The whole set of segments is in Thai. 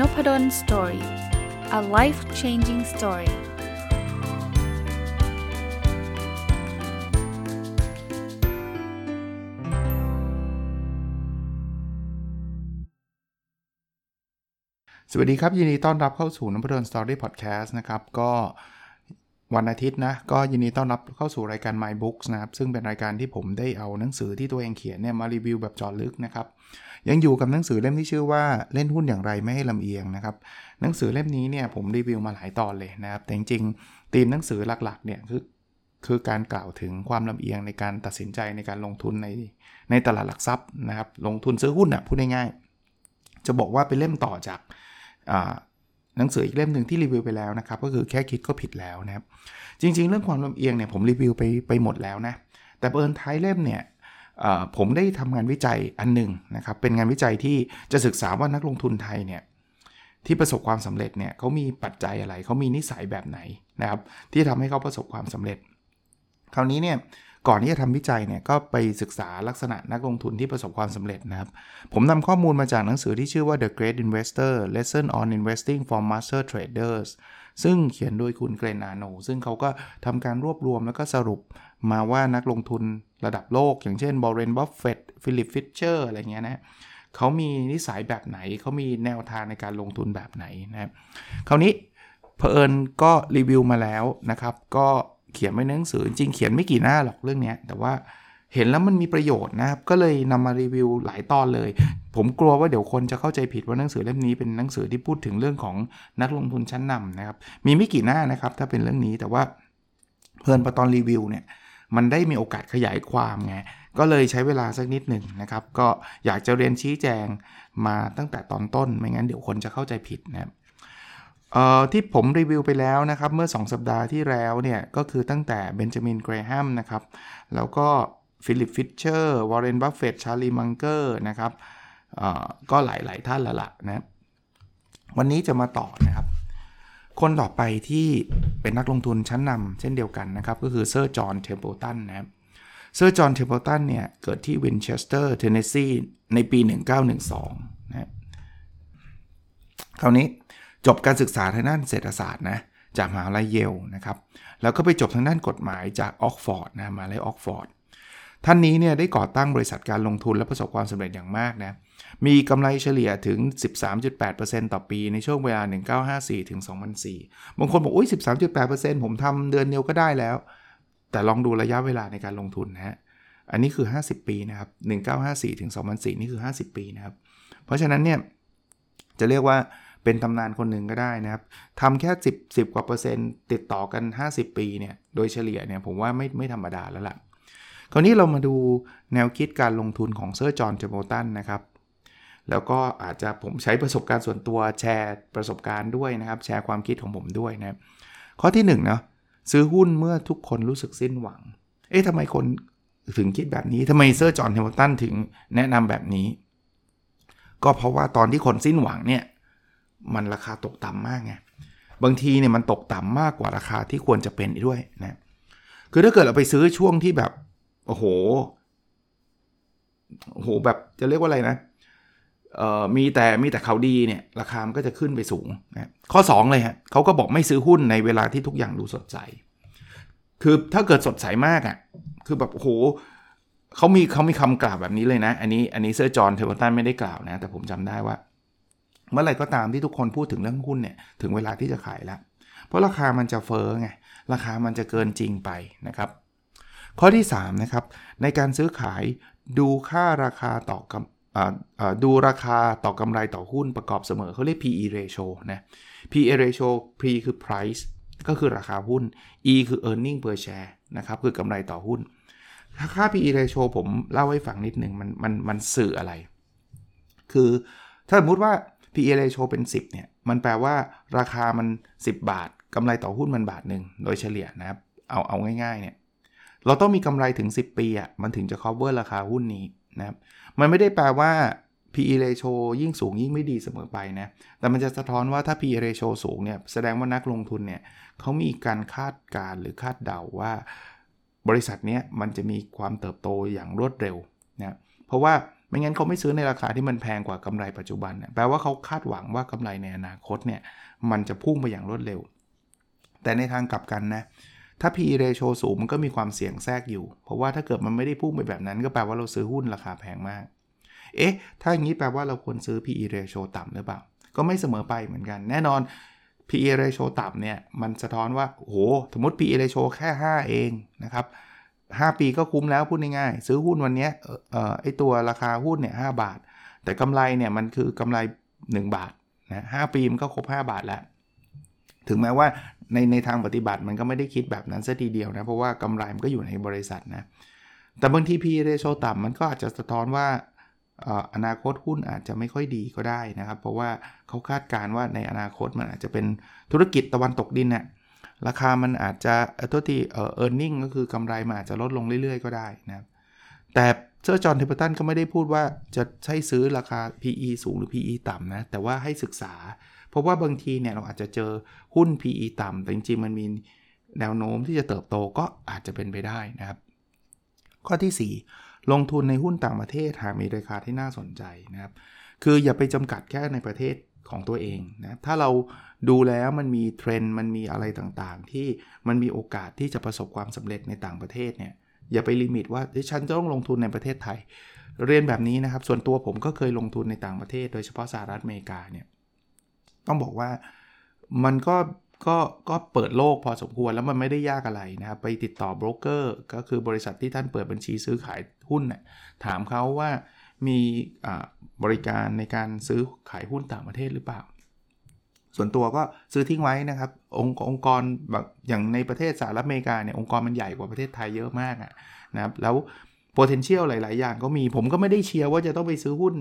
Nopadol Story a life changing story สวัสดีครับ ยินดีต้อนรับเข้าสู่นพดล Story Podcast นะครับ ก็วันอาทิตย์นะ ก็ยินดีต้อนรับเข้าสู่รายการ My Books นะครับ ซึ่งเป็นรายการที่ผมได้เอาหนังสือที่ตัวเองเขียนเนี่ยมารีวิวแบบเจาะลึกนะครับ ยังอยู่กับหนังสือเล่มที่ชื่อว่าเล่นหุ้นอย่างไรไม่ให้ลำเอียงนะครับหนังสือเล่มนี้เนี่ยผมรีวิวมาหลายตอนเลยนะครับ แต่จริงๆธีมหนังสือหลักๆเนี่ยคือคือการกล่าวถึงความลำเอียงในการตัดสินใจในการลงทุนในในตลาดหลักทรัพย์นะครับ ลงทุนซื้อหุ้นอะพูดง่ายๆจะบอกว่าเป็นเล่มต่อจากหนังสืออีกเล่มหนึ่งที่รีวิวไปแล้วนะครับ ก็คือแค่คิดก็ผิดแล้วนะครับ จริง ๆ เรื่องความลำเอียงเนี่ยผมรีวิวไปไปหมดแล้วนะแต่เอิญท้ายเล่มเนี่ย ผมได้ทำงานวิจัยอันหนึ่งนะครับ เป็นงานวิจัยที่จะศึกษาว่านักลงทุนไทยเนี่ยที่ประสบความสำเร็จเนี่ยเขามีปัจจัยอะไรเขามีนิสัยแบบไหนนะครับ ที่ทำให้เขาประสบความสำเร็จ คราวนี้เนี่ยก่อนที่จะทำวิจัยเนี่ยก็ไปศึกษาลักษณะนักลงทุนที่ประสบความสำเร็จนะครับ ผมนำข้อมูลมาจากหนังสือที่ชื่อว่า The Great Investor Lesson on Investing for Master Traders ซึ่งเขียนโดยคุณเกรนาโน ซึ่งเขาก็ทำการรวบรวมแล้วก็สรุป มาว่านักลงทุนระดับโลก อย่างเช่นบอร์เรนบัฟเฟตฟิลิปฟิชเชอร์อะไรเงี้ยนะเขามีนิสัยแบบไหน เขามีแนวทางในการลงทุนแบบไหนนะครับคราวนี้เพอเอิญก็รีวิวมาแล้วนะครับ ก็เขียนไว้ในหนังสือจริงเขียนไม่กี่หน้าหรอกเรื่องนี้แต่ว่าเห็นแล้วมันมีประโยชน์นะครับ ก็เลยนำมารีวิวหลายตอนเลย ผมกลัวว่าเดี๋ยวคนจะเข้าใจผิดว่าหนังสือเล่มนี้เป็นหนังสือที่พูดถึงเรื่องของนักลงทุนชั้นนำนะครับ มีไม่กี่หน้านะครับ ถ้าเป็นเรื่องนี้แต่ว่าเพื่อนประตอนรีวิวเนี่ย มันได้มีโอกาสขยายความไงก็เลยใช้เวลาสักนิดหนึ่งนะครับ ก็อยากจะเรียนชี้แจงมาตั้งแต่ตอนต้น ไม่งั้นเดี๋ยวคนจะเข้าใจผิดนะครับที่ผมรีวิวไปแล้วนะครับ เมื่อ 2 สัปดาห์ที่แล้วเนี่ย ก็คือตั้งแต่เบนจามินเกรแฮมนะครับ แล้วก็ฟิลิปฟิชเชอร์วอร์เรนบัฟเฟตชาลีมังเกอร์นะครับก็หลาย ๆ ท่านแล้วละนะวันนี้จะมาต่อนะครับ คนต่อไปที่เป็นนักลงทุนชั้นนำเช่นเดียวกันนะครับ ก็คือเซอร์จอห์นเทมเพิลตันนะครับเซอร์จอห์นเทมเพิลตันเนี่ย เกิดที่วินเชสเตอร์เทนเนสซีในปี 1912 นะคราวนี้จบการศึกษาทางด้านเศรษฐศาสตร์นะจากมหาลัยเยลนะครับ แล้วก็ไปจบทางด้านกฎหมายจากออกฟอร์ดนะมหาลัยออกฟอร์ด ท่านนี้เนี่ยได้ก่อตั้งบริษัทการลงทุนและประสบความสำเร็จอย่างมากนะ มีกำไรเฉลี่ยถึง 13.8%ต่อปีในช่วงเวลา 1954 ถึง 2004 บางคนบอก อุ้ย 13.8%ผมทำเดือนเดียวก็ได้แล้ว แต่ลองดูระยะเวลาในการลงทุนนะฮะ อันนี้คือ 50 ปีนะครับ 1954 ถึง 2004 นี่คือ 50 ปีนะครับ เพราะฉะนั้นเนี่ยจะเรียกว่าเป็นตำนานคนหนึ่งก็ได้นะครับทำแค่ 10 10 กว่าเปอร์เซ็นต์ติดต่อกัน 50 ปีเนี่ย โดยเฉลี่ยเนี่ยผมว่าไม่ไม่ธรรมดาแล้วล่ะ คราวนี้เรามาดูแนวคิดการลงทุนของเซอร์จอห์นเจโมตันนะครับ แล้วก็อาจจะผมใช้ประสบการณ์ส่วนตัวแชร์ประสบการณ์ด้วยนะครับ แชร์ความคิดของผมด้วยนะข้อที่1นนะซื้อหุ้นเมื่อทุกคนรู้สึกสิ้นหวัง เอ๊ะทำไมคนถึงคิดแบบนี้ทำไมเซอร์จอห์นเทมตันถึงแนะนำแบบนี้ ก็เพราะว่าตอนที่คนสิ้นหวังเนี่ย มันราคาตกต่ำมากไง บางทีเนี่ยมันตกต่ำมากกว่าราคาที่ควรจะเป็นด้วยนะ คือถ้าเกิดเราไปซื้อช่วงที่แบบ โอ้โหโอ้โหแบบจะเรียกว่าอะไรนะมีแต่มีแต่เขาดีเนี่ยราคามันก็จะขึ้นไปสูงนะข้อ 2 เลยฮะเขาก็บอกไม่ซื้อหุ้นในเวลาที่ทุกอย่างดูสดใส คือถ้าเกิดสดใสมากอะ่ะคือแบบโอ้โหเขามีเขามีคำกล่าวแบบนี้เลยนะ อันนี้อันนี้เซอร์จอห์นเทวตันไม่ได้กล่าวนะ แต่ผมจำได้ว่า เมื่อไหร่ก็ตามที่ทุกคนพูดถึงเรื่องหุ้นเนี่ยถึงเวลาที่จะขายแล้ว เพราะราคามันจะเฟ้อไงราคามันจะเกินจริงไปนะครับ ข้อที่3นะครับในการซื้อขายดูค่าราคาต่อกำดูราคาต่อกำไรต่อหุ้นประกอบเสมอเขาเรียก PE ratio นะ PE ratio P คือ price ก็คือราคาหุ้น E คือ earning per share นะครับคือกำไรต่อหุ้นค่า PE ratio ผมเล่าให้ฟังนิดหนึ่งมันมันมันสื่ออะไร คือถ้าสมมติว่า PE ratio เป็น 10เนี่ยมันแปลว่าราคามัน 10 บาทกำไรต่อหุ้นมันบาทหนึ่งโดยเฉลี่ยนะครับเอาเอาง่ายๆเนี่ย เราต้องมีกำไรถึง 10 ปีอะ่ะมันถึงจะ cover ราคาหุ้นนี้นะครับมันไม่ได้แปลว่า PE ratio ยิ่งสูงยิ่งไม่ดีเสมอไปนะ แต่มันจะสะท้อนว่าถ้า PE ratio สูงเนี่ยแสดงว่านักลงทุนเนี่ยเขามีการคาดการหรือคาดเดาว่า บริษัทเนี้ยมันจะมีความเติบโตอย่างรวดเร็วนะเพราะว่าไม่งั้นเขาไม่ซื้อในราคาที่มันแพงกว่ากำไรปัจจุบันแปลว่าเขาคาดหวังว่ากำไรในอนาคตเนี่ยมันจะพุ่งไปอย่างรวดเร็ว แต่ในทางกลับกันนะ ถ้า PE ratio สูงมันก็มีความเสี่ยงแทรกอยู่ เพราะว่าถ้าเกิดมันไม่ได้พุ่งไปแบบนั้นก็แปลว่าเราซื้อหุ้นราคาแพงมาก เอ๊ะ ถ้าอย่างนี้แปลว่าเราควรซื้อ PE ratio ต่ำหรือเปล่า ก็ไม่เสมอไปเหมือนกัน แน่นอน PE ratio ต่ำเนี่ยมันสะท้อนว่าโหสมมติ PE ratio แค่ 5 เองนะครับ5 ปีก็คุ้มแล้วพูดง่ายๆซื้อหุ้นวันนี้เอ่อไอตัวราคาหุ้นเนี่ย5บาท แต่กำไรเนี่ยมันคือกำไร 1 บาทนะ5ปีมันก็ครบ 5 บาทแล้ว ถึงแม้ว่า ในในทางปฏิบัติมันก็ไม่ได้คิดแบบนั้นซะทีเดียวนะ เพราะว่ากำไรมันก็อยู่ในบริษัทนะ แต่บางที PE ratio ต่ำมันก็อาจจะสะท้อนว่าอนาคตหุ้นอาจจะไม่ค่อยดีก็ได้นะครับ เพราะว่าเขาคาดการณ์ว่าในอนาคตมันอาจจะเป็นธุรกิจตะวันตกดินเนี่ยราคามันอาจจะตัวที่เออ earning ก็คือกำไรมันอาจจะลดลงเรื่อยๆ ก็ได้นะครับแต่เซอร์จอห์นเทปเปอร์ตันก็ไม่ได้พูดว่าจะใช้ซื้อราคา PE สูงหรือ PE ต่ำนะ แต่ว่าให้ศึกษา เพราะว่าบางทีเนี่ยเราอาจจะเจอหุ้น PE ต่ำแต่จริงๆมันมีแนวโน้มที่จะเติบโตก็อาจจะเป็นไปได้นะครับ ข้อที่ 4 ลงทุนในหุ้นต่างประเทศหากมีราคาที่น่าสนใจนะครับ คืออย่าไปจำกัดแค่ในประเทศของตัวเองนะถ้าเราดูแล้วมันมีเทรนด์มันมีอะไรต่างๆ ที่มันมีโอกาสที่จะประสบความสำเร็จในต่างประเทศเนี่ยอย่าไปลิมิตว่าฉันจะต้องลงทุนในประเทศไทย เรียนแบบนี้นะครับ ส่วนตัวผมก็เคยลงทุนในต่างประเทศ โดยเฉพาะสหรัฐอเมริกาเนี่ย ต้องบอกว่ามันก็ก็ก็เปิดโลกพอสมควรแล้วมันไม่ได้ยากอะไรนะครับ ไปติดต่อโบรกเกอร์ก็คือบริษัทที่ท่านเปิดบัญชีซื้อขายหุ้นน่ยถามเขาว่ามีบริการในการซื้อขายหุ้นต่างประเทศหรือเปล่า ส่วนตัวก็ซื้อทิ้งไว้นะครับ องค์องค์กรแบบอย่างในประเทศสหรัฐอเมริกาเนี่ยองค์กรมันใหญ่กว่าประเทศไทยเยอะมากอะนะครับแล้ว potential หลาย ๆ อย่างก็มีผมก็ไม่ได้เชียร์ว่าจะต้องไปซื้อหุ้น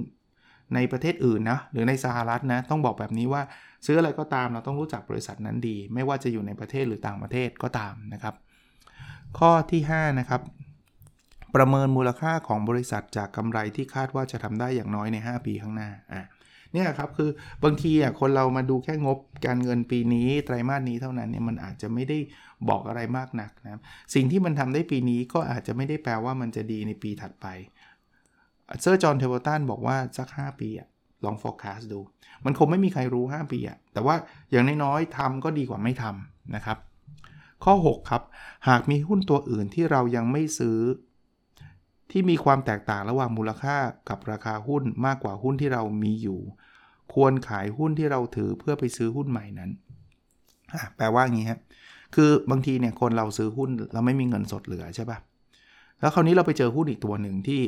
ในประเทศอื่นนะหรือในสหรัฐนะต้องบอกแบบนี้ว่าซื้ออะไรก็ตามเราต้องรู้จักบริษัทนั้นดี ไม่ว่าจะอยู่ในประเทศหรือต่างประเทศก็ตามนะครับ ข้อที่5นะครับประเมินมูลค่าของบริษัทจากกำไรที่คาดว่าจะทำได้อย่างน้อยใน 5 ปีข้างหน้าอะเนี่ยครับคือบางทีอะคนเรามาดูแค่งบการเงินปีนี้ไตรมาสนี้เท่านั้นเนี่ยมันอาจจะไม่ได้บอกอะไรมากนักนะสิ่งที่มันทำได้ปีนี้ก็อาจจะไม่ได้แปลว่ามันจะดีในปีถัดไป เซอร์จอห์นเทมเพิลตันบอกว่าสัก 5 ปีอะลอง forecast ดู มันคงไม่มีใครรู้ 5 ปีอะแต่ว่าอย่างน้อยๆทำก็ดีกว่าไม่ทำนะครับ ข้อ 6 ครับ หากมีหุ้นตัวอื่นที่เรายังไม่ซื้อ ที่มีความแตกต่างระหว่างมูลค่ากับราคาหุ้นมากกว่าหุ้นที่เรามีอยู่ ควรขายหุ้นที่เราถือเพื่อไปซื้อหุ้นใหม่นั้นแปลว่าอย่างนี้ครับคือบางทีเนี่ยคนเราซื้อหุ้นเราไม่มีเงินสดเหลือใช่ปะแล้วคราวนี้เราไปเจอหุ้นอีกตัวหนึ่งที่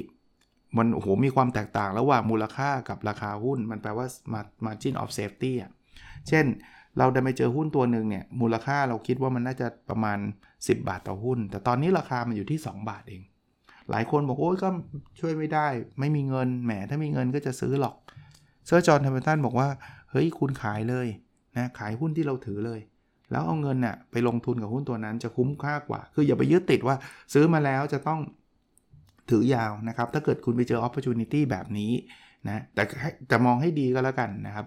มันโอ้โหมีความแตกต่างระหว่างมูลค่ากับราคาหุ้น มันแปลว่า margin of safety อะเช่นเราได้ไปเจอหุ้นตัวหนึ่งเนี่ยมูลค่าเราคิดว่ามันน่าจะประมาณ 10 บาทต่อหุ้น แต่ตอนนี้ราคามันอยู่ที่ 2 บาทเอง หลายคนบอกโอ้ยก็ช่วยไม่ได้ ไม่มีเงินแหมถ้ามีเงินก็จะซื้อหรอกเซอร์จอห์นทัมเบตันบอกว่า เฮ้ยคุณขายเลยนะขายหุ้นที่เราถือเลย แล้วเอาเงินน่ะไปลงทุนกับหุ้นตัวนั้นจะคุ้มค่ากว่า คืออย่าไปยึดติดว่าซื้อมาแล้วจะต้อง ถือยาวนะครับ ถ้าเกิดคุณไปเจอ opportunity แบบนี้นะแต่จะมองให้ดีก็แล้วกันนะครับ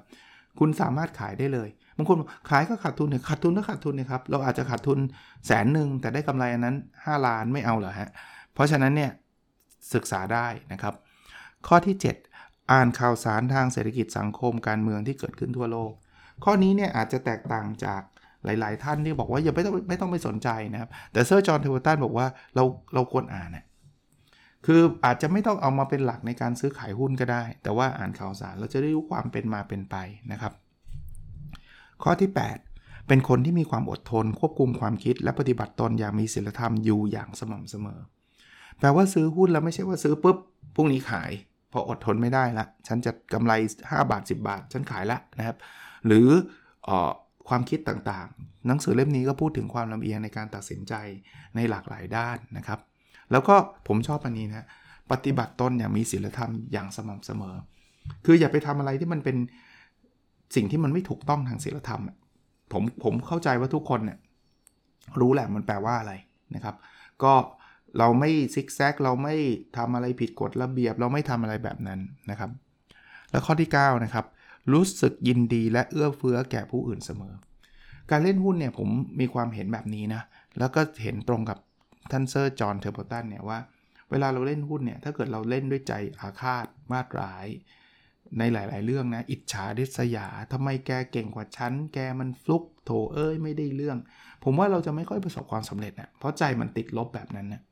คุณสามารถขายได้เลยบางคนขายก็ขาดทุนเนี่ยขาดทุนก็ขาดทุนนะครับ เราอาจจะขาดทุนแสนหนึ่งแต่ได้กำไรอันนั้น 5 ล้านไม่เอาเหรอฮะ เพราะฉะนั้นเนี่ยศึกษาได้นะครับ ข้อที่ 7 อ่านข่าวสารทางเศรษฐกิจสังคมการเมืองที่เกิดขึ้นทั่วโลก ข้อนี้เนี่ยอาจจะแตกต่างจากหลาย ๆ ท่านที่บอกว่าอย่าไม่ต้องไม่ต้องไปสนใจนะครับ แต่เซอร์จอห์นเทวตันบอกว่าเราเราควรอ่านนะ คืออาจจะไม่ต้องเอามาเป็นหลักในการซื้อขายหุ้นก็ได้ แต่ว่าอ่านข่าวสารเราจะได้รู้ความเป็นมาเป็นไปนะครับ ข้อที่ 8 เป็นคนที่มีความอดทน ควบคุมความคิด และปฏิบัติตนอย่างมีศีลธรรมอยู่อย่างสม่ำเสมอ แปลว่าซื้อหุ้นแล้วไม่ใช่ว่าซื้อปุ๊บพรุ่งนี้ขาย พออดทนไม่ได้ละ ฉันจะกำไร 5 บาท 10 บาท ฉันขายละนะครับ หรืออความคิดต่างๆ หนังสือเล่มนี้ก็พูดถึงความลำเอียงในการตัดสินใจในหลากหลายด้านนะครับ แล้วก็ผมชอบอันนี้นะปฏิบัติตนอย่างมีศีลธรรมอย่างสม่ำเสมอ คืออย่าไปทำอะไรที่มันเป็นสิ่งที่มันไม่ถูกต้องทางศีลธรรมผมผมเข้าใจว่าทุกคนเนี่ยรู้แหละมันแปลว่าอะไรนะครับ ก็เราไม่ซิกแซกเราไม่ทำอะไรผิดกฎระเบียบ เราไม่ทำอะไรแบบนั้นนะครับ แล้วข้อที่ 9 นะครับ รู้สึกยินดีและเอื้อเฟื้อแก่ผู้อื่นเสมอ การเล่นหุ้นเนี่ยผมมีความเห็นแบบนี้นะ แล้วก็เห็นตรงกับ ท่านเซอร์จอห์นเทอร์โบตันเนี่ยว่าเวลาเราเล่นหุ้นเนี่ย ถ้าเกิดเราเล่นด้วยใจอาฆาตมาดร้าย ในหลาย ๆ เรื่องนะ อิจฉาริษยาทำไมแกเก่งกว่าฉัน แกมันฟลุกโถเอ้ยไม่ได้เรื่อง ผมว่าเราจะไม่ค่อยประสบความสำเร็จนะเพราะใจมันติดลบแบบนั้นนะ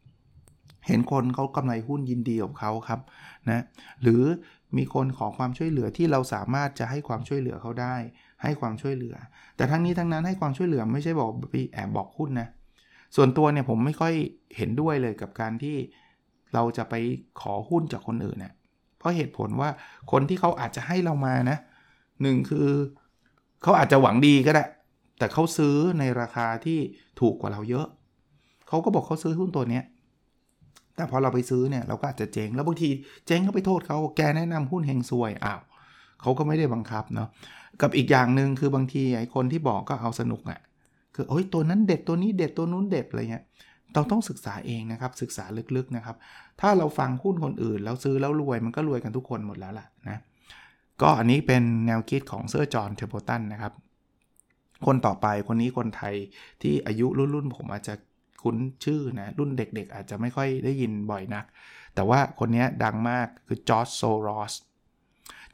เห็นคนเขากำไรหุ้นยินดีกับเขาครับนะหรือมีคนขอความช่วยเหลือที่เราสามารถจะให้ความช่วยเหลือเขาได้ ให้ความช่วยเหลือ แต่ทั้งนี้ทั้งนั้นให้ความช่วยเหลือไม่ใช่บอกไปแอบบอกหุ้นนะ ส่วนตัวเนี่ยผมไม่ค่อยเห็นด้วยเลยกับการที่เราจะไปขอหุ้นจากคนอื่นเนี่ยเพราะเหตุผลว่าคนที่เขาอาจจะให้เรามานะหนึ่งคือเขาอาจจะหวังดีก็ได้ แต่เขาซื้อในราคาที่ถูกกว่าเราเยอะ เขาก็บอกเขาซื้อหุ้นตัวเนี้ยแต่พอเราไปซื้อเนี่ยเราก็อาจจะเจ๊งแล้วบางทีเจ๊งก็ไปโทษเขาแกแนะนำหุ้นเฮงซวยอ้าวเขาก็ไม่ได้บังคับเนาะกับอีกอย่างหนึ่งคือบางทีไอ้คนที่บอกก็เอาสนุกอะ่ะ คือโอ้ยตัวนั้นเด็ดตัวนี้เด็ดตัวนู้นเด็ดอะไรเงี้ยเราต้องศึกษาเองนะครับศึกษาลึกๆนะครับ ถ้าเราฟังหุ้นคนอื่น แล้วซื้อแล้วรวยมันก็รวยกันทุกคนหมดแล้วล่ะนะก็อันนี้เป็นแนวคิดของเซอร์จอห์นเทมเพิลตันนะครับ คนต่อไปคนนี้คนไทยที่อายุรุ่นๆผมอาจจะคุ้นชื่อนะรุ่นเด็กๆ อาจจะไม่ค่อยได้ยินบ่อยนัก แต่ว่าคนนี้ดังมากคือจอร์จโซรอส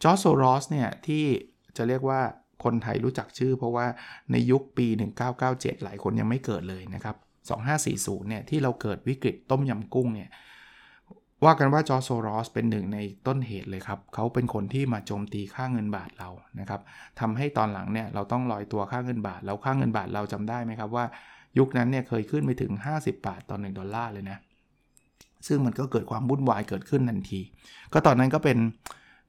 จอร์จโซรอสเนี่ยที่จะเรียกว่า คนไทยรู้จักชื่อ เพราะว่าในยุคปี 1997 หลายคนยังไม่เกิดเลยนะครับ 2540 เนี่ยที่เราเกิดวิกฤตต้มยำกุ้งเนี่ยว่ากันว่าจอร์จโซรอสเป็นหนึ่งในต้นเหตุเลยครับ เขาเป็นคนที่มาโจมตีค่าเงินบาทเรานะครับทำให้ตอนหลังเนี่ยเราต้องลอยตัวค่าเงินบาท แล้วค่าเงินบาทเราจำได้ไหมครับว่า ยุคนั้นเนี่ยเคยขึ้นไปถึง 50 บาทต่อ1ดอลลาร์เลยนะซึ่งมันก็เกิดความวุ่นวายเกิดขึ้นทันที ก็ตอนนั้นก็เป็น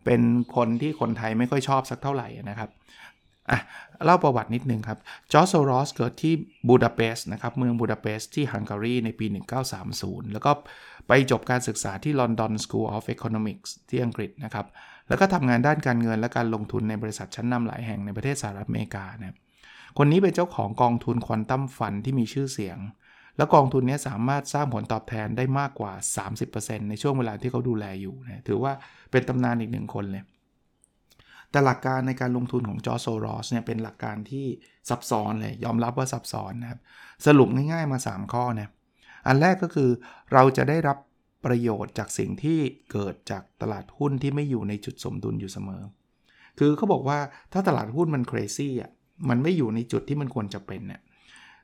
เป็นคนที่คนไทยไม่ค่อยชอบสักเท่าไหร่นะครับ อะเล่าประวัตินิดนึงครับ จอร์จโซรอสเกิดที่บูดาเปสต์นะครับ เมืองบูดาเปสต์ที่ฮังการีในปี 1930 แล้วก็ไปจบการศึกษาที่ London School of Economics ที่อังกฤษนะครับ แล้วก็ทำงานด้านการเงินและการลงทุนในบริษัทชั้นนำหลายแห่งในประเทศสหรัฐอเมริกานะครับคนนี้เป็นเจ้าของกองทุนควอนตัมฟันที่มีชื่อเสียง แล้วกองทุนนี้สามารถสร้างผลตอบแทนได้มากกว่า 30%ในช่วงเวลาที่เขาดูแลอยู่นะถือว่าเป็นตำนานอีกหนึ่งคนเลย แต่หลักการในการลงทุนของจอโซรอสเนี่ยเป็นหลักการที่ซับซ้อนเลย ยอมรับว่าซับซ้อนนะครับ สรุปง่ายๆมา 3 ข้อนะอันแรกก็คือเราจะได้รับประโยชน์จากสิ่งที่เกิดจากตลาดหุ้นที่ไม่อยู่ในจุดสมดุลอยู่เสมอ คือเขาบอกว่าถ้าตลาดหุ้นมัน crazy อะมันไม่อยู่ในจุดที่มันควรจะเป็นเนี่ย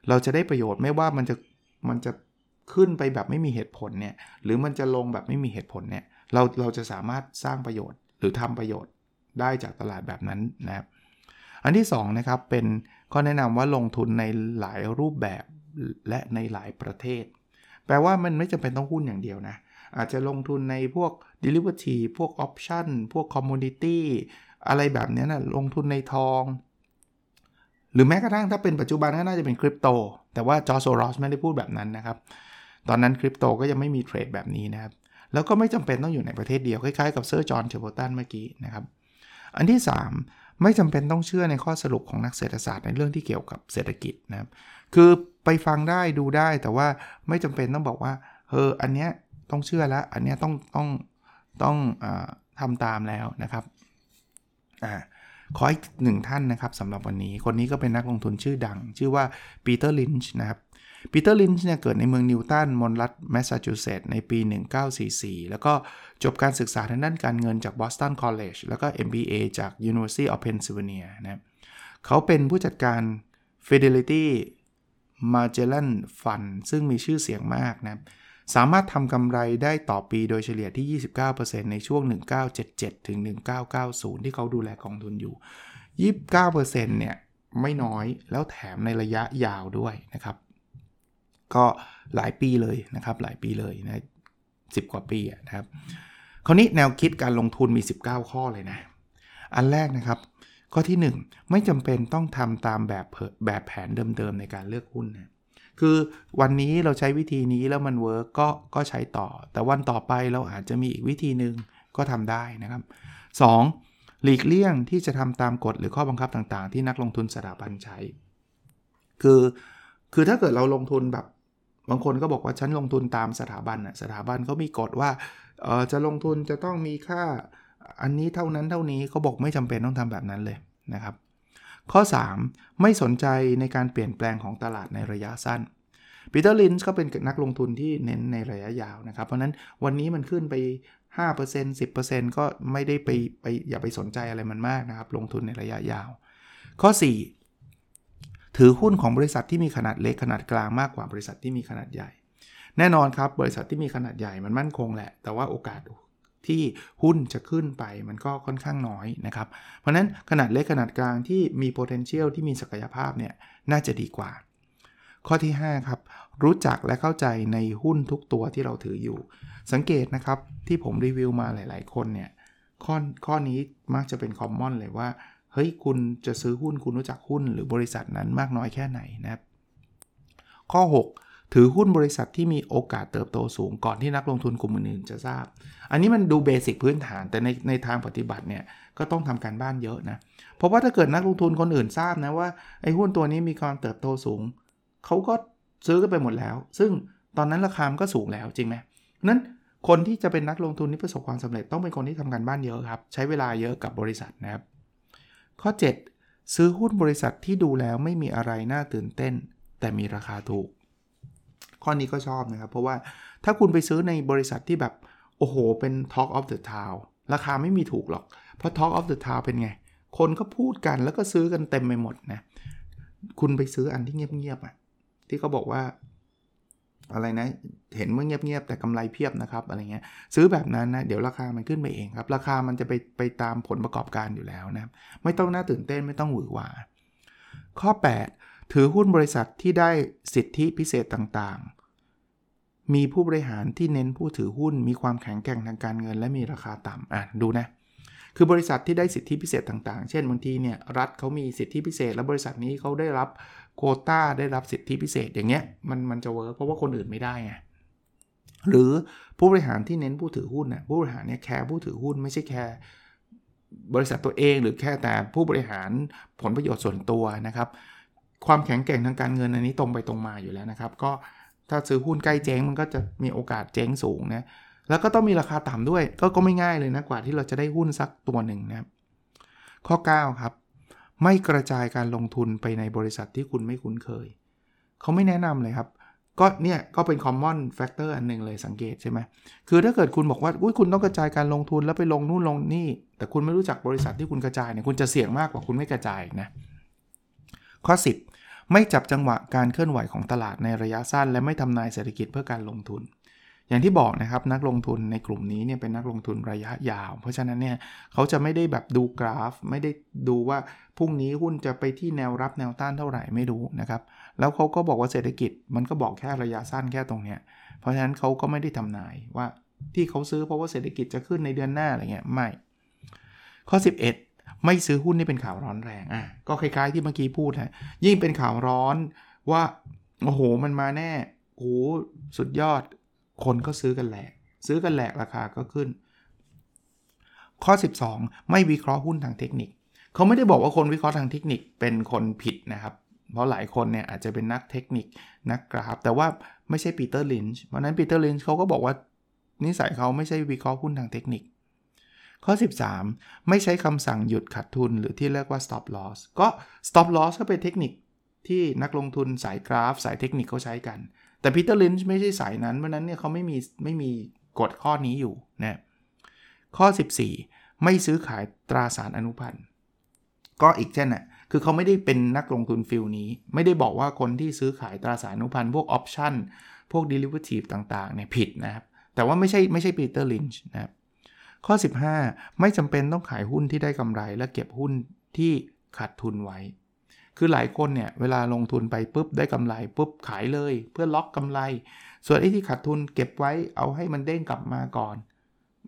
เราจะได้ประโยชน์ไม่ว่ามันจะมันจะขึ้นไปแบบไม่มีเหตุผลเนี่ยหรือมันจะลงแบบไม่มีเหตุผลเนี่ยเราเราจะสามารถสร้างประโยชน์หรือทำประโยชน์ ได้จากตลาดแบบนั้นนะครับ อันที่2นะครับเป็นข้อแนะนำว่าลงทุนในหลายรูปแบบและในหลายประเทศ แปลว่ามันไม่จำเป็นต้องหุ้นอย่างเดียวนะ อาจจะลงทุนในพวก derivative พวก option พวก commodity อะไรแบบนี้นะลงทุนในทอง หรือแม้กระทั่งถ้าเป็นปัจจุบันก็น่าจะเป็นคริปโต แต่ว่าจอร์โซรอสไม่ได้พูดแบบนั้นนะครับ ตอนนั้นคริปโตก็ยังไม่มีเทรดแบบนี้นะครับ แล้วก็ไม่จำเป็นต้องอยู่ในประเทศเดียว คล้ายๆกับเซอร์จอห์นเชโบตันเมื่อกี้นะครับ อันที่ 3 ไม่จำเป็นต้องเชื่อในข้อสรุปของนักเศรษฐศาสตร์ในเรื่องที่เกี่ยวกับเศรษฐกิจนะครับคือไปฟังได้ดูได้แต่ว่าไม่จำเป็นต้องบอกว่าเอออันเนี้ยต้องเชื่อแล้วอันเนี้ยต้องต้องต้องอทำตามแล้วนะครับอ่าขออีกหนึ่งท่านนะครับสำหรับวันนี้ คนนี้ก็เป็นนักลงทุนชื่อดัง ชื่อว่าปีเตอร์ลินช์นะครับ ปีเตอร์ลินช์เนี่ยเกิดในเมืองนิวตันมอนรัฐแมสซาชูเซตส์ในปี 1944 แล้วก็จบการศึกษาทางด้านการเงินจาก Boston College แล้วก็ MBA จาก University of Pennsylvania นะเขาเป็นผู้จัดการ Fidelity Magellan Fund ซึ่งมีชื่อเสียงมากนะสามารถทำกำไรได้ต่อปีโดยเฉลี่ยที่ 29%ในช่วง 1977 ถึง 1990 ที่เขาดูแลกองทุนอยู่ 29%เนี่ยไม่น้อยแล้วแถมในระยะยาวด้วยนะครับ ก็หลายปีเลยนะครับหลายปีเลยนะ10กว่าปีนะครับคราวนี้แนวคิดการลงทุนมี 19 ข้อเลยนะ อันแรกนะครับ ข้อที่ 1 ไม่จำเป็นต้องทำตามแบบแบบแผนเดิมๆในการเลือกหุ้นนะคือวันนี้เราใช้วิธีนี้แล้วมันเวิร์กก็ก็ใช้ต่อ แต่วันต่อไปเราอาจจะมีอีกวิธีหนึ่งก็ทำได้นะครับ 2. หลีกเลี่ยงที่จะทำตามกฎหรือข้อบังคับต่างๆ ที่นักลงทุนสถาบันใช้ คือ คือถ้าเกิดเราลงทุนแบบ บางคนก็บอกว่าฉันลงทุนตามสถาบันอะสถาบันเขามีกฎว่าเออจะลงทุนจะต้องมีค่าอันนี้เท่านั้นเท่านี้เขาบอกไม่จำเป็นต้องทำแบบนั้นเลยนะครับ ข้อ 3. ไม่สนใจในการเปลี่ยนแปลงของตลาดในระยะสั้นปีเตอร์ลินส์ก็เป็นนักลงทุนที่เน้นในระยะยาวนะครับ เพราะนั้นวันนี้มันขึ้นไป 5% 10%ก็ไม่ได้ไปไปอย่าไปสนใจอะไรมันมากนะครับ ลงทุนในระยะยาว ข้อ 4 ถือหุ้นของบริษัทที่มีขนาดเล็กขนาดกลางมากกว่าบริษัทที่มีขนาดใหญ่ แน่นอนครับบริษัทที่มีขนาดใหญ่มันมั่นคงแหละ แต่ว่าโอกาสที่หุ้นจะขึ้นไปมันก็ค่อนข้างน้อยนะครับ เพราะนั้นขนาดเล็กขนาดกลางที่มี potential ที่มีศักยภาพเนี่ยน่าจะดีกว่า ข้อที่ 5 ครับ รู้จักและเข้าใจในหุ้นทุกตัวที่เราถืออยู่ สังเกตนะครับที่ผมรีวิวมาหลาย ๆ คนเนี่ยข้อข้อนี้มักจะเป็นคอมมอนเลยว่า เฮ้ยคุณจะซื้อหุ้นคุณรู้จักหุ้นหรือบริษัทนั้นมากน้อยแค่ไหนนะครับ ข้อ 6 ถือหุ้นบริษัทที่มีโอกาสเติบโตสูงก่อนที่นักลงทุนกลุ่มอื่นๆจะทราบ อันนี้มันดูเบสิกพื้นฐานแต่ในในทางปฏิบัติเนี่ยก็ต้องทำการบ้านเยอะนะ เพราะว่าถ้าเกิดนักลงทุนคนอื่นทราบนะว่าไอ้หุ้นตัวนี้มีความเติบโตสูงเขาก็ซื้อกันไปหมดแล้ว ซึ่งตอนนั้นราคามันก็สูงแล้วจริงไหมนั้นคนที่จะเป็นนักลงทุนที่ประสบความสำเร็จต้องเป็นคนที่ทำการบ้านเยอะครับ ใช้เวลาเยอะกับบริษัทนะครับ ข้อ 7 ซื้อหุ้นบริษัทที่ดูแล้วไม่มีอะไรน่าตื่นเต้น แต่มีราคาถูก ข้อนี้ก็ชอบนะครับ เพราะว่าถ้าคุณไปซื้อในบริษัทที่แบบ โอ้โห เป็น Talk of the Town ราคาไม่มีถูกหรอก เพราะ Talk of the Town เป็นไง คนก็พูดกันแล้วก็ซื้อกันเต็มไปหมดนะ คุณไปซื้ออันที่เงียบๆอะที่เขาบอกว่า อะไรนะ เห็นว่าเงียบๆแต่กำไรเพียบนะครับอะไรเงี้ยซื้อแบบนั้นนะเดี๋ยวราคามันขึ้นไปเองครับ ราคามันจะไปไปตามผลประกอบการอยู่แล้วนะไม่ต้องน่าตื่นเต้นไม่ต้องหวือหวาข้อ 8 ถือหุ้นบริษัทที่ได้สิทธิพิเศษต่างๆ มีผู้บริหารที่เน้นผู้ถือหุ้น มีความแข็งแกร่งทางการเงิน และมีราคาต่ำอะดูนะคือบริษัทที่ได้สิทธิพิเศษต่างๆ เช่นบางทีเนี่ยรัฐเขามีสิทธิพิเศษ แล้วบริษัทนี้เขาได้รับ โควตาได้รับสิทธิพิเศษอย่างเงี้ยมันมันจะ work เพราะว่าคนอื่นไม่ได้ไงหรือผู้บริหารที่เน้นผู้ถือหุ้นน่ะผู้บริหารเนี่ย care ผู้ถือหุ้นไม่ใช่ careบริษัทตัวเองหรือแค่แต่ผู้บริหารผลประโยชน์ส่วนตัวนะครับ ความแข็งแกร่งทางการเงินอันนี้ตรงไปตรงมาอยู่แล้วนะครับ ก็ถ้าซื้อหุ้นใกล้เจ๊งมันก็จะมีโอกาสเจ๊งสูงนะแล้วก็ต้องมีราคาต่ำด้วยก็ก็ไม่ง่ายเลยนะกว่าที่เราจะได้หุ้นสักตัวหนึ่งนะครับข้อ 9 ครับ ไม่กระจายการลงทุนไปในบริษัทที่คุณไม่คุ้นเคย เขาไม่แนะนำเลยครับ ก็เนี่ยก็เป็น common factor อันหนึ่งเลยสังเกตใช่ไหมคือถ้าเกิดคุณบอกว่าอุ้ยคุณต้องกระจายการลงทุนแล้วไปลงนู่นลงนี่ แต่คุณไม่รู้จักบริษัทที่คุณกระจายเนี่ยคุณจะเสี่ยงมากกว่าคุณไม่กระจายนะ ข้อ 10 ไม่จับจังหวะการเคลื่อนไหวของตลาดในระยะสั้น และไม่ทำนายเศรษฐกิจเพื่อการลงทุน อย่างที่บอกนะครับนักลงทุนในกลุ่มนี้เนี่ยเป็นนักลงทุนระยะยาว เพราะฉะนั้นเนี่ยเขาจะไม่ได้แบบดูกราฟ ไม่ได้ดูว่าพรุ่งนี้หุ้นจะไปที่แนวรับแนวต้านเท่าไหร่ไม่รู้นะครับแล้วเขาก็บอกว่าเศรษฐกิจมันก็บอกแค่ระยะสั้นแค่ตรงเนี้ยเพราะฉะนั้นเขาก็ไม่ได้ทำนายว่าที่เขาซื้อเพราะว่าเศรษฐกิจจะขึ้นในเดือนหน้าอะไรเงี้ยไม่ ข้อ 11 ไม่ซื้อหุ้นที่เป็นข่าวร้อนแรงอะก็คล้ายๆที่เมื่อกี้พูดฮะยิ่งเป็นข่าวร้อนว่าโอ้โหมันมาแน่โอ้สุดยอด คนก็ซื้อกันแหลก ซื้อกันแหลกราคาก็ขึ้น ข้อ 12 ไม่วิเคราะห์หุ้นทางเทคนิค เขาไม่ได้บอกว่าคนวิเคราะห์ทางเทคนิคเป็นคนผิดนะครับ เพราะหลายคนเนี่ยอาจจะเป็นนักเทคนิคนักกราฟ แต่ว่าไม่ใช่ปีเตอร์ลินช์เพราะนั้นปีเตอร์ลินช์เขาก็บอกว่านิสัยเขาไม่ใช่วิเคราะห์หุ้นทางเทคนิค ข้อ 13 ไม่ใช้คำสั่งหยุดขาดทุนหรือที่เรียกว่า stop loss ก็ stop loss ก็เป็นเทคนิคที่นักลงทุนสายกราฟ สายเทคนิคเขาใช้กัน แต่ปีเตอร์ลินช์ไม่ใช่สายนั้นเพราะนั้นเนี่ยเขาไม่มีไม่มีกฎข้อนี้อยู่นะข้อ 14 ไม่ซื้อขายตราสารอนุพันธ์ก็อีกเช่นน่ะคือเขาไม่ได้เป็นนักลงทุน field นี้ ไม่ได้บอกว่าคนที่ซื้อขายตราสารอนุพันธ์พวก option พวก derivative ต่างๆเนี่ยผิดนะครับ แต่ว่าไม่ใช่ไม่ใช่ปีเตอร์ลินช์นะครับข้อ 15 ไม่จำเป็นต้องขายหุ้นที่ได้กำไรและเก็บหุ้นที่ขาดทุนไว้ คือหลายคนเนี่ยเวลาลงทุนไปปุ๊บได้กำไรปุ๊บขายเลย เพื่อล็อกกำไร ส่วนไอ้ที่ขาดทุนเก็บไว้เอาให้มันเด้งกลับมาก่อน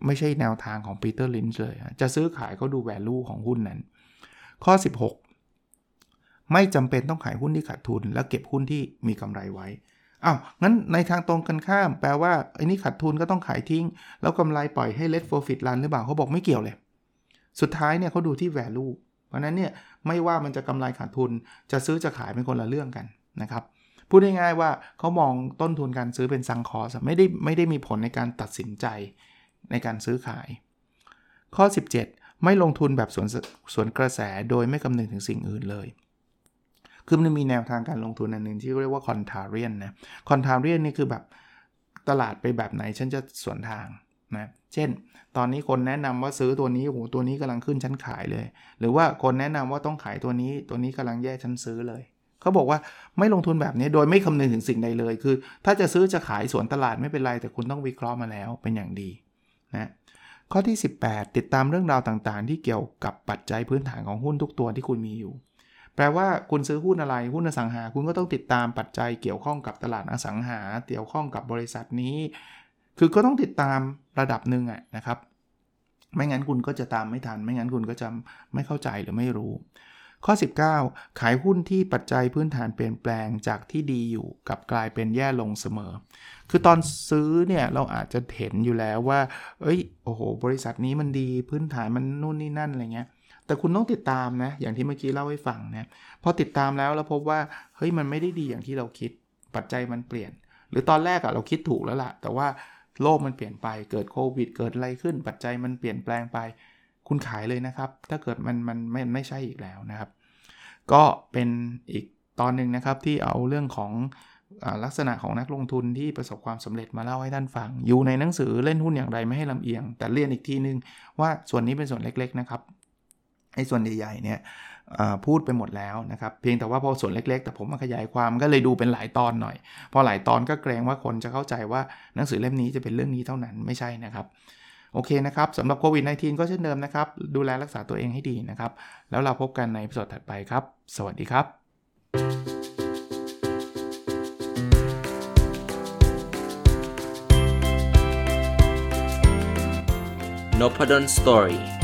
ไม่ใช่แนวทางของปีเตอร์ลินช์เลย จะซื้อขายก็ดู value ของหุ้นนั้น ข้อ 16 ไม่จำเป็นต้องขายหุ้นที่ขาดทุน แล้วเก็บหุ้นที่มีกำไรไว้อ้าวงั้นในทางตรงกันข้าม แปลว่าไอ้นี่ขาดทุนก็ต้องขายทิ้ง แล้วกำไรปล่อยให้ let profit run หรือเปล่าเขาบอกไม่เกี่ยวเลย สุดท้ายเนี่ยเขาดูที่ value ราะนั้นเนี่ยไม่ว่ามันจะกำไรขาดทุนจะซื้อจะขายเป็นคนละเรื่องกันนะครับพูดง่ายๆว่าเขามองต้นทุนการซื้อเป็นซังคอสไม่ได้ไม่ได้มีผลในการตัดสินใจในการซื้อขาย ข้อ 17 ไม่ลงทุนแบบสวนสวนกระแสโดยไม่คำนึงถึงสิ่งอื่นเลย คือมันมีแนวทางการลงทุนอันหนึ่งที่เรียกว่าคอนทาเรียนนะคอนทาเรียนนี่คือแบบตลาดไปแบบไหนฉันจะสวนทาง นะเช่น ตอนนี้คนแนะนำว่าซื้อตัวนี้โอ้โหตัวนี้กำลังขึ้นชั้นขายเลย หรือว่าคนแนะนำว่าต้องขายตัวนี้ ตัวนี้กำลังแย่ชั้นซื้อเลยเขาบอกว่าไม่ลงทุนแบบนี้โดยไม่คำนึงถึงสิ่งใดเลย คือ ถ้าจะซื้อจะขายสวนตลาดไม่เป็นไร แต่คุณต้องวิเคราะห์มาแล้วเป็นอย่างดีนะข้อที่ 18 ติดตามเรื่องราวต่างๆ ที่เกี่ยวกับปัจจัยพื้นฐานของหุ้นทุกตัวที่คุณมีอยู่ แปลว่าคุณซื้อหุ้นอะไรหุ้นอสังหา คุณก็ต้องติดตามปัจจัยเกี่ยวข้องกับตลาดอสังหา เกี่ยวข้องกับบริษัทนี้ คือก็ต้องติดตามระดับหนึ่งอะนะครับ ไม่งั้นคุณก็จะตามไม่ทัน ไม่งั้นคุณก็จะไม่เข้าใจหรือไม่รู้ ข้อ 19 ขายหุ้นที่ปัจจัยพื้นฐานเปลี่ยนแปลงจากที่ดีอยู่กับกลายเป็นแย่ลงเสมอ คือตอนซื้อเนี่ยเราอาจจะเห็นอยู่แล้วว่า เอ้ย โอ้โห บริษัทนี้มันดีพื้นฐานมันนู่นนี่นั่นอะไรเงี้ยแต่คุณต้องติดตามนะ อย่างที่เมื่อกี้เล่าให้ฟังนะพอติดตามแล้วเราพบว่า เฮ้ย มันไม่ได้ดีอย่างที่เราคิด ปัจจัยมันเปลี่ยน หรือตอนแรกอะเราคิดถูกแล้วล่ะ แต่ว่า โลกมันเปลี่ยนไปเกิดโควิด เกิดอะไรขึ้นปัจจัยมันเปลี่ยนแปลงไป คุณขายเลยนะครับ ถ้าเกิดมันมันไม่ไม่ใช่อีกแล้วนะครับ ก็เป็นอีกตอนหนึ่งนะครับที่เอาเรื่องของลักษณะของนักลงทุนที่ประสบความสำเร็จมาเล่าให้ท่านฟัง อยู่ในหนังสือเล่นหุ้นอย่างไรไม่ให้ลำเอียง แต่เรียนอีกทีนึงว่าส่วนนี้เป็นส่วนเล็กๆนะครับ ไอ้ส่วนใหญ่ๆเนี่ยพูดไปหมดแล้วนะครับ เพียงแต่ว่าพอส่วนเล็ก ๆ แต่ผมมาขยายความก็เลยดูเป็นหลายตอนหน่อย พอหลายตอนก็เกรงว่าคนจะเข้าใจว่าหนังสือเล่มนี้จะเป็นเรื่องนี้เท่านั้นไม่ใช่นะครับโอเคนะครับสำหรับโควิด -19 ก็เช่นเดิมนะครับ ดูแลรักษาตัวเองให้ดีนะครับ แล้วเราพบกันในสดถัดไปครับ สวัสดีครับ n o p a d o n Story